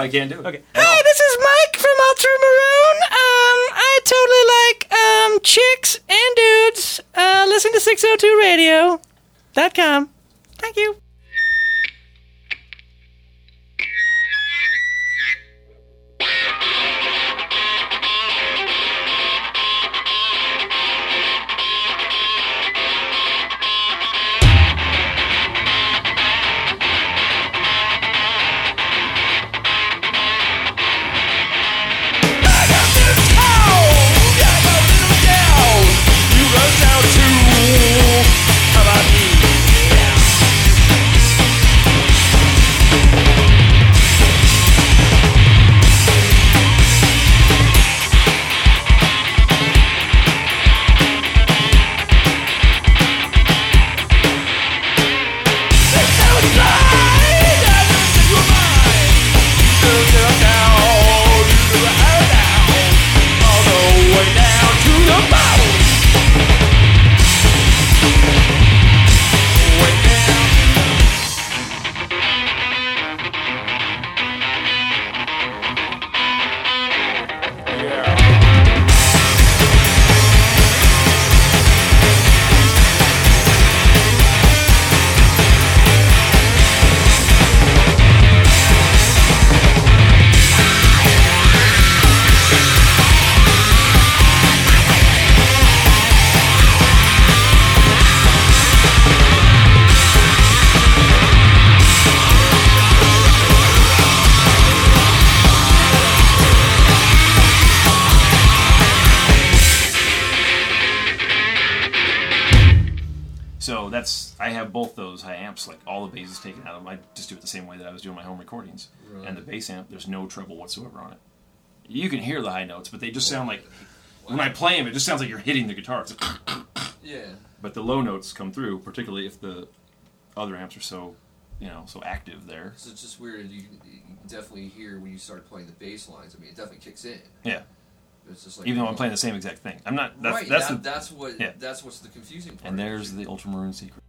I can't do it. Okay. Hi, this is Mike from Ultramaroon. Um, I totally like um chicks and dudes. Uh, listen to 602radio.com. Thank you. Was doing my home recordings. And the bass amp, there's no treble whatsoever on it. You can hear the high notes, but they just sound like when I play them, it just sounds like you're hitting the guitar. It's like, Yeah. but the low notes come through, particularly if the other amps are so, you know, so active there. So it's just weird. You, you definitely hear when you start playing the bass lines. I mean, it definitely kicks in. Yeah. It's just like Even though I'm playing the same exact thing, I'm not. That's right. that's that, the, that's what. yeah. That's what's the confusing part. and there's the Ultramaroon secret.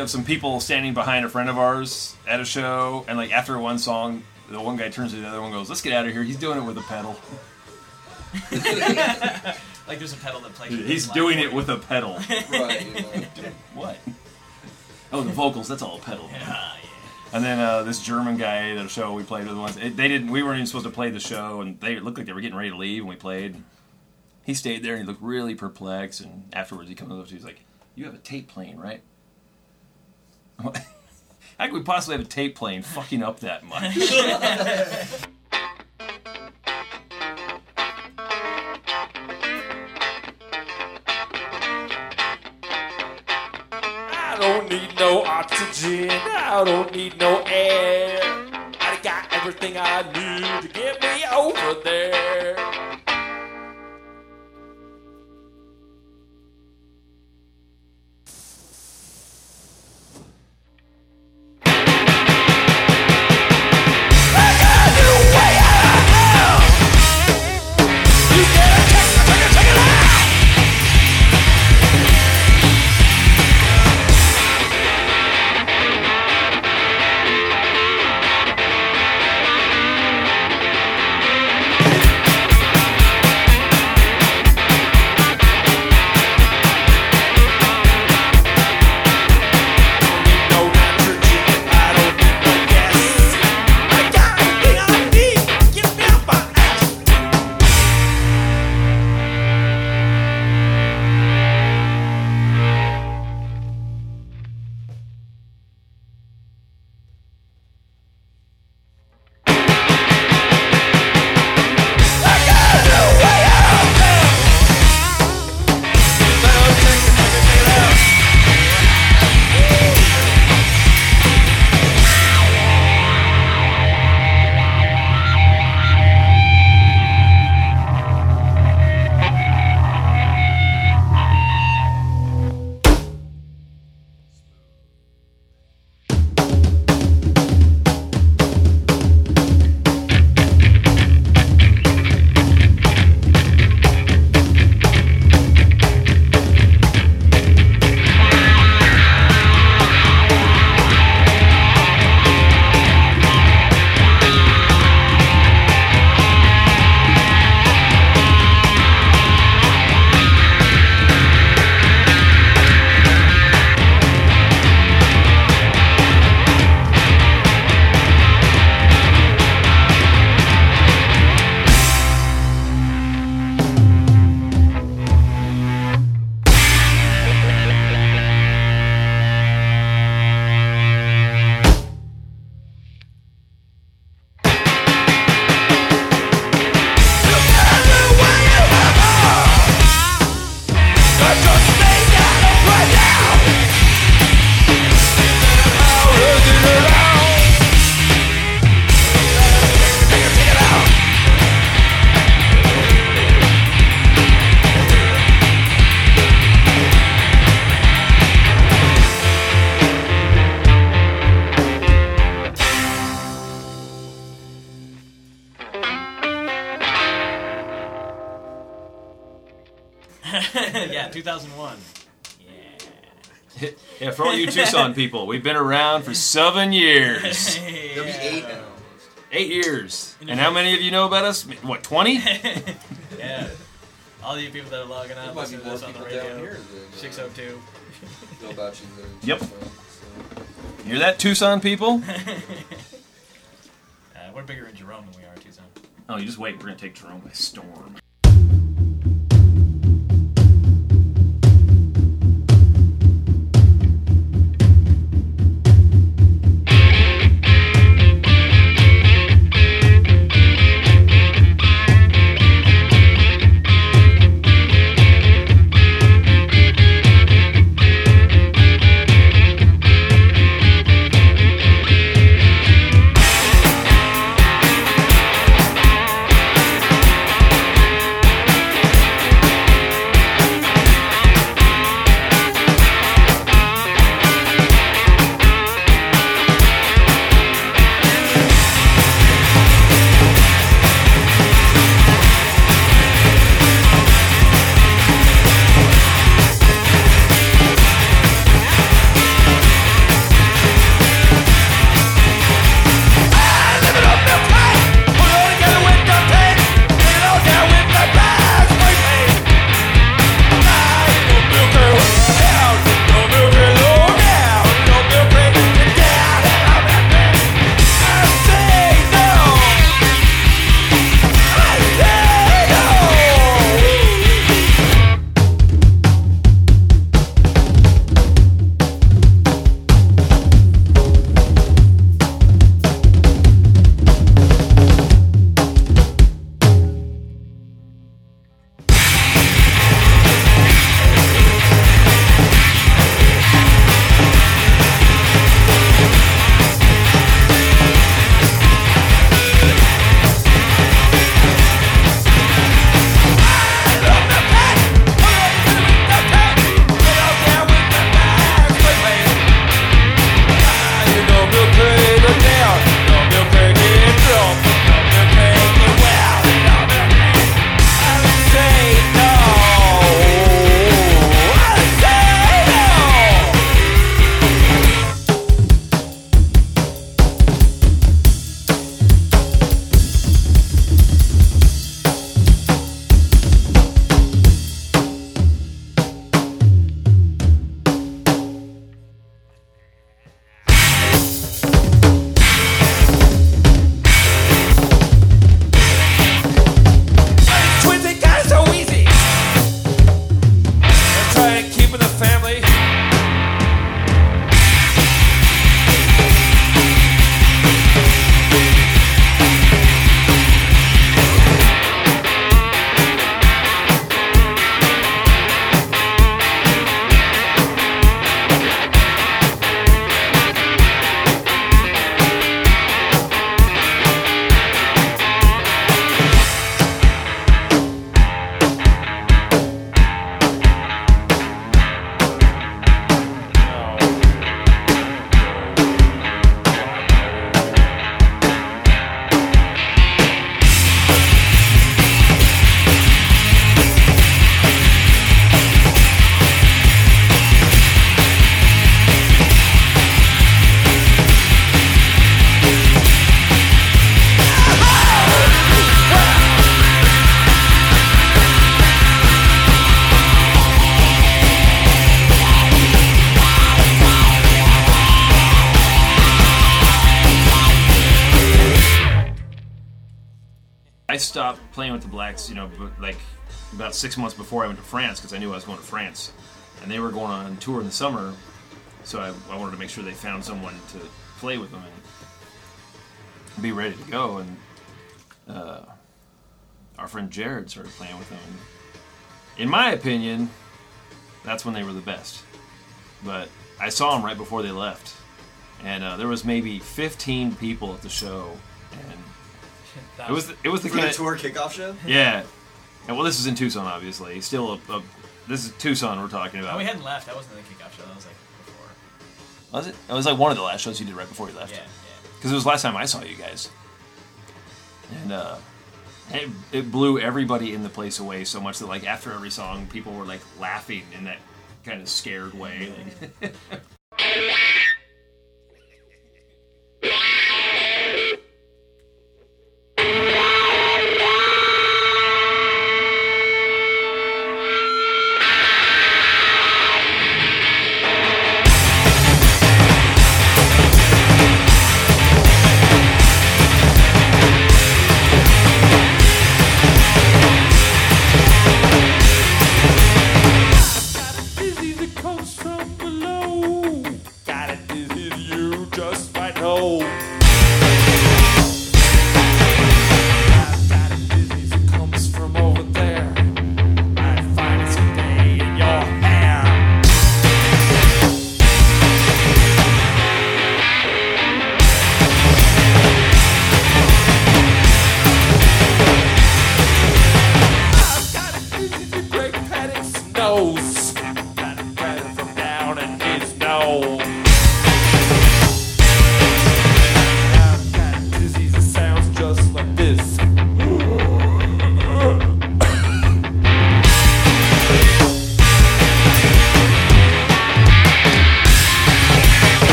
Of some people standing behind a friend of ours at a show, and like after one song, the one guy turns to the other one and goes, "Let's get out of here. He's doing it with a pedal." Like there's a pedal that plays. He's doing for it with a pedal. Right. You know. what? Oh, the vocals. That's all a pedal. Yeah, yeah. And then uh, this German guy at a show we played with once. It, they didn't. We weren't even supposed to play the show, and they looked like they were getting ready to leave. And we played. He stayed there and he looked really perplexed. And afterwards, he comes up to me. He's like, "You have a tape playing, right?" I'm How could we possibly have a tape playing fucking up that much? I don't need no oxygen. I don't need no air. I got everything I need to get me over there. yeah, 2001. Yeah. yeah, for all you Tucson people, we've been around for seven years. There'll be eight now. Eight years. And how many of you know about us? What, 20? Yeah. All you people that are logging on, might be listening to more this on the people down radio. here than uh, 602. know about you than Yep. Tucson, so. Hear that, Tucson people? Uh, we're bigger in Jerome than we are in Tucson. Oh, you just wait. We're going to take Jerome by storm. Stopped playing with the Blacks, you know, like about six months before I went to France because I knew I was going to France, and they were going on tour in the summer, so I, I wanted to make sure they found someone to play with them and be ready to go. And uh, our friend Jared started playing with them. And in my opinion, that's when they were the best. But I saw them right before they left, and uh, there was maybe 15 people at the show, and it was it was the For the kind tour kickoff show? yeah. And well, this is in Tucson, obviously. Still a, a this is Tucson we're talking about. about. we hadn't left. That wasn't the kickoff show. That was like before. was it? It was like one of the last shows you did right before you left. Yeah, yeah. Because it was the last time I saw you guys. And uh, it, it blew everybody in the place away so much that like after every song, people were like laughing in that kind of scared way. Like,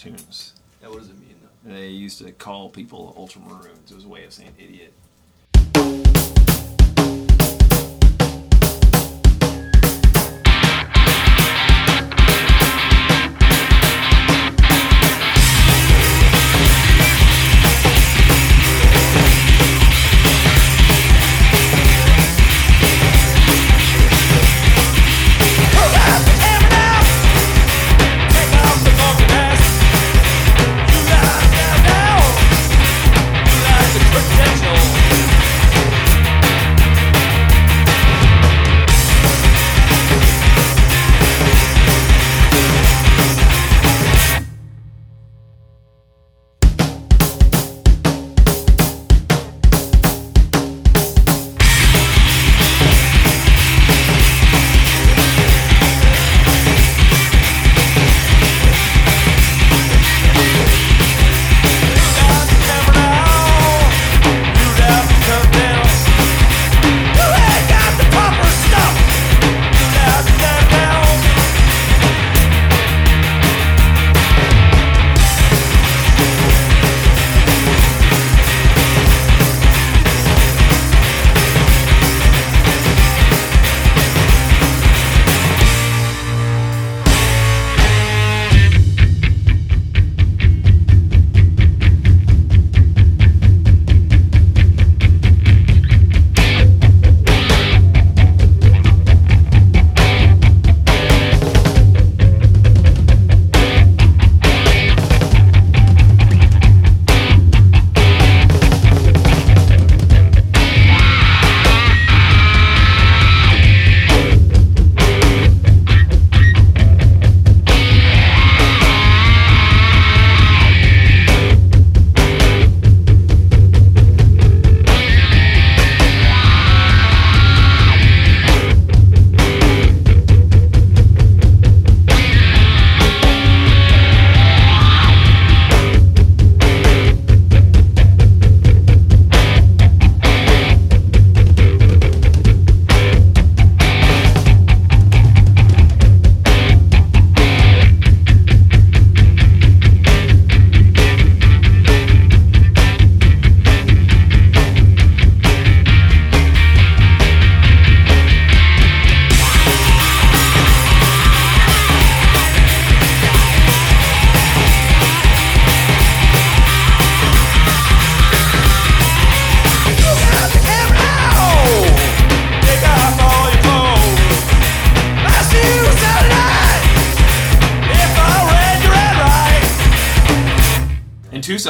cartoons. Yeah, what does it mean though? They used to call people Ultramaroons. It was a way of saying idiot.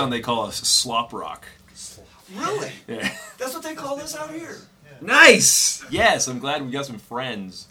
Tucson they call us slop rock. Really? Yeah. That's what they call this out here. Nice. yes, I'm glad we got some friends.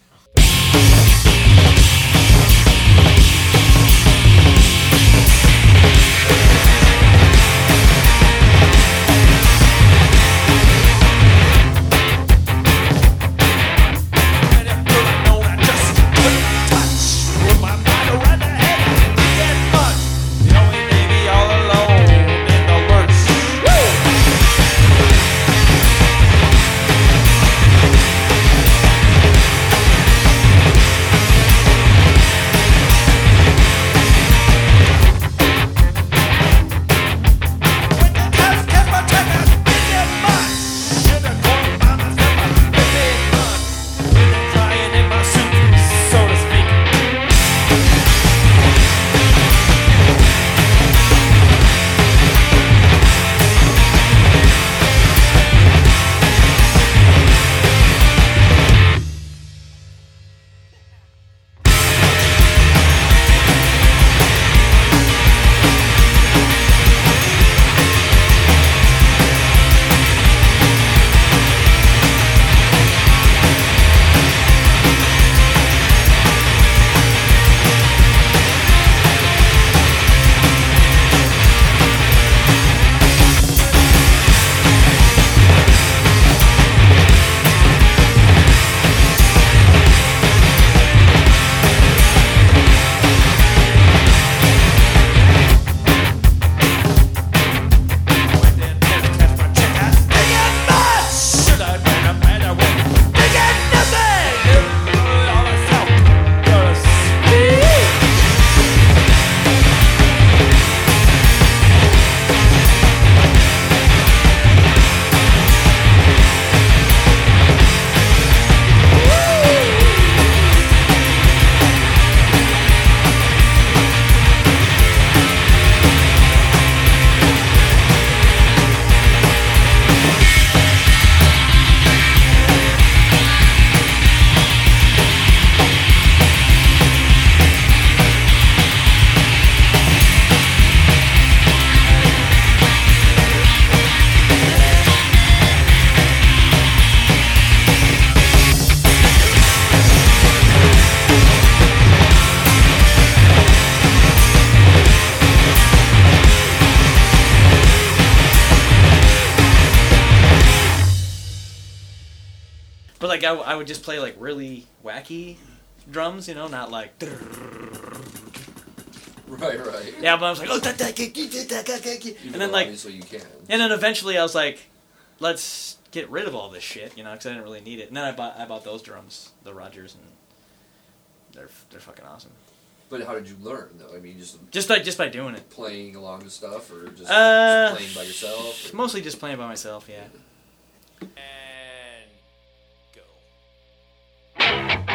Like I, I would just play like really wacky drums, you know, not like Right, right. yeah. But I was like, oh, da, da, ga, ga, da, ga, ga, ga. And then like, obviously you can. and then eventually I was like, let's get rid of all this shit, you know, because I didn't really need it. And then I bought I bought those drums, the Rogers, and they're they're fucking awesome. But how did you learn though? I mean, just Just by just by doing it, playing along to stuff, or just, Uh, just playing by yourself? or- mostly just playing by myself. Yeah. Go. Use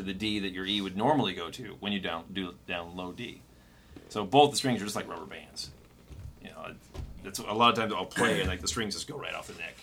to the D that your E would normally go to when you down do down low D. So both the strings are just like rubber bands. You know, that's a lot of times I'll play and like the strings just go right off the neck.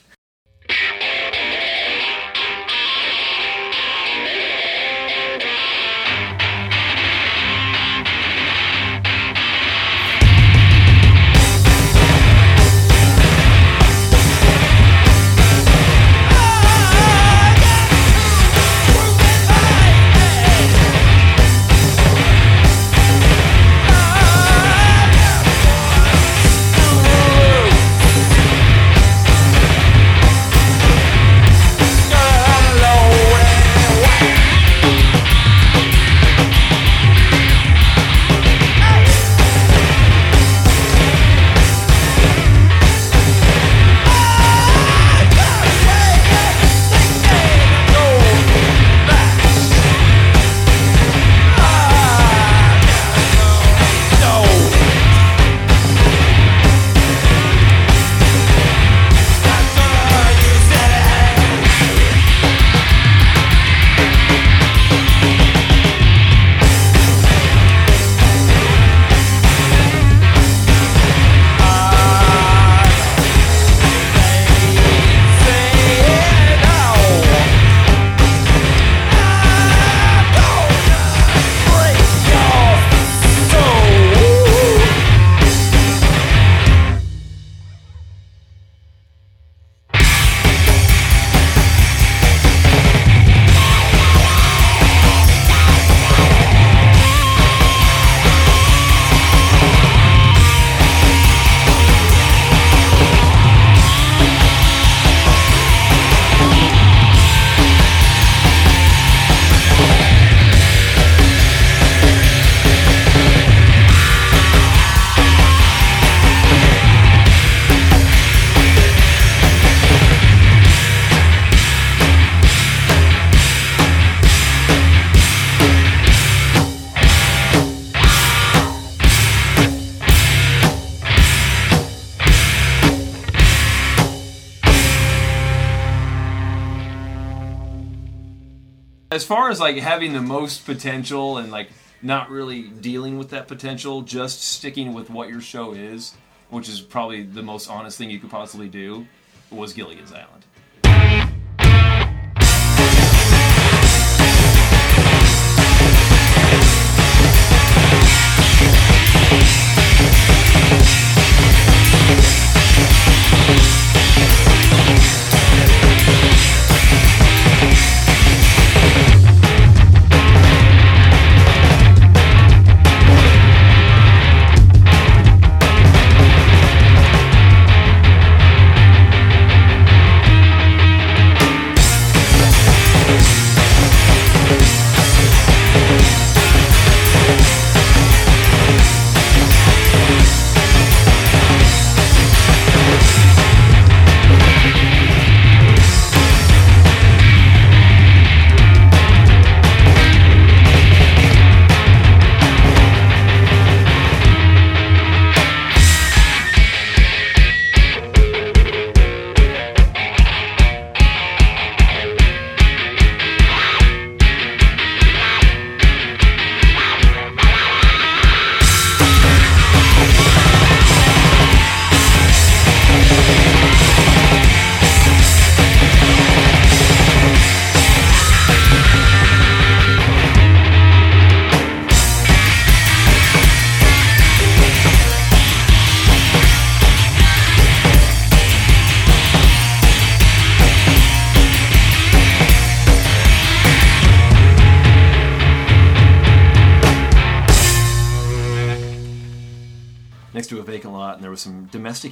As far as like having the most potential and like not really dealing with that potential, just sticking with what your show is, which is probably the most honest thing you could possibly do, was Gilligan's Island.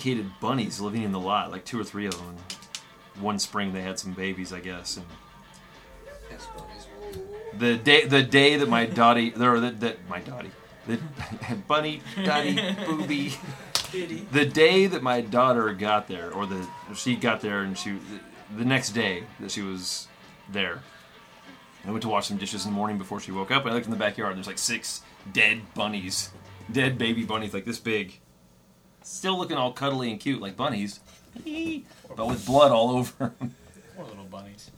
Domesticated bunnies living in the lot, like two or three of them. One spring, they had some babies, I guess. And bunnies. the day, the day that my dotty, or that, that my dotty, the bunny, dotty, booby, the day that my daughter got there, or the she got there, and she, the next day that she was there, I went to wash some dishes in the morning before she woke up. I looked in the backyard. and There's like six dead bunnies, dead baby bunnies, like this big, still looking all cuddly and cute like bunnies, but with blood all over. 'em. Poor little bunnies.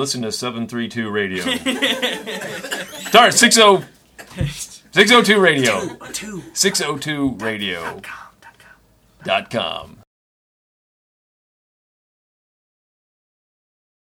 Listen to 732 Radio. Start 60 602 Radio. Two. 602 Radio. Dot com.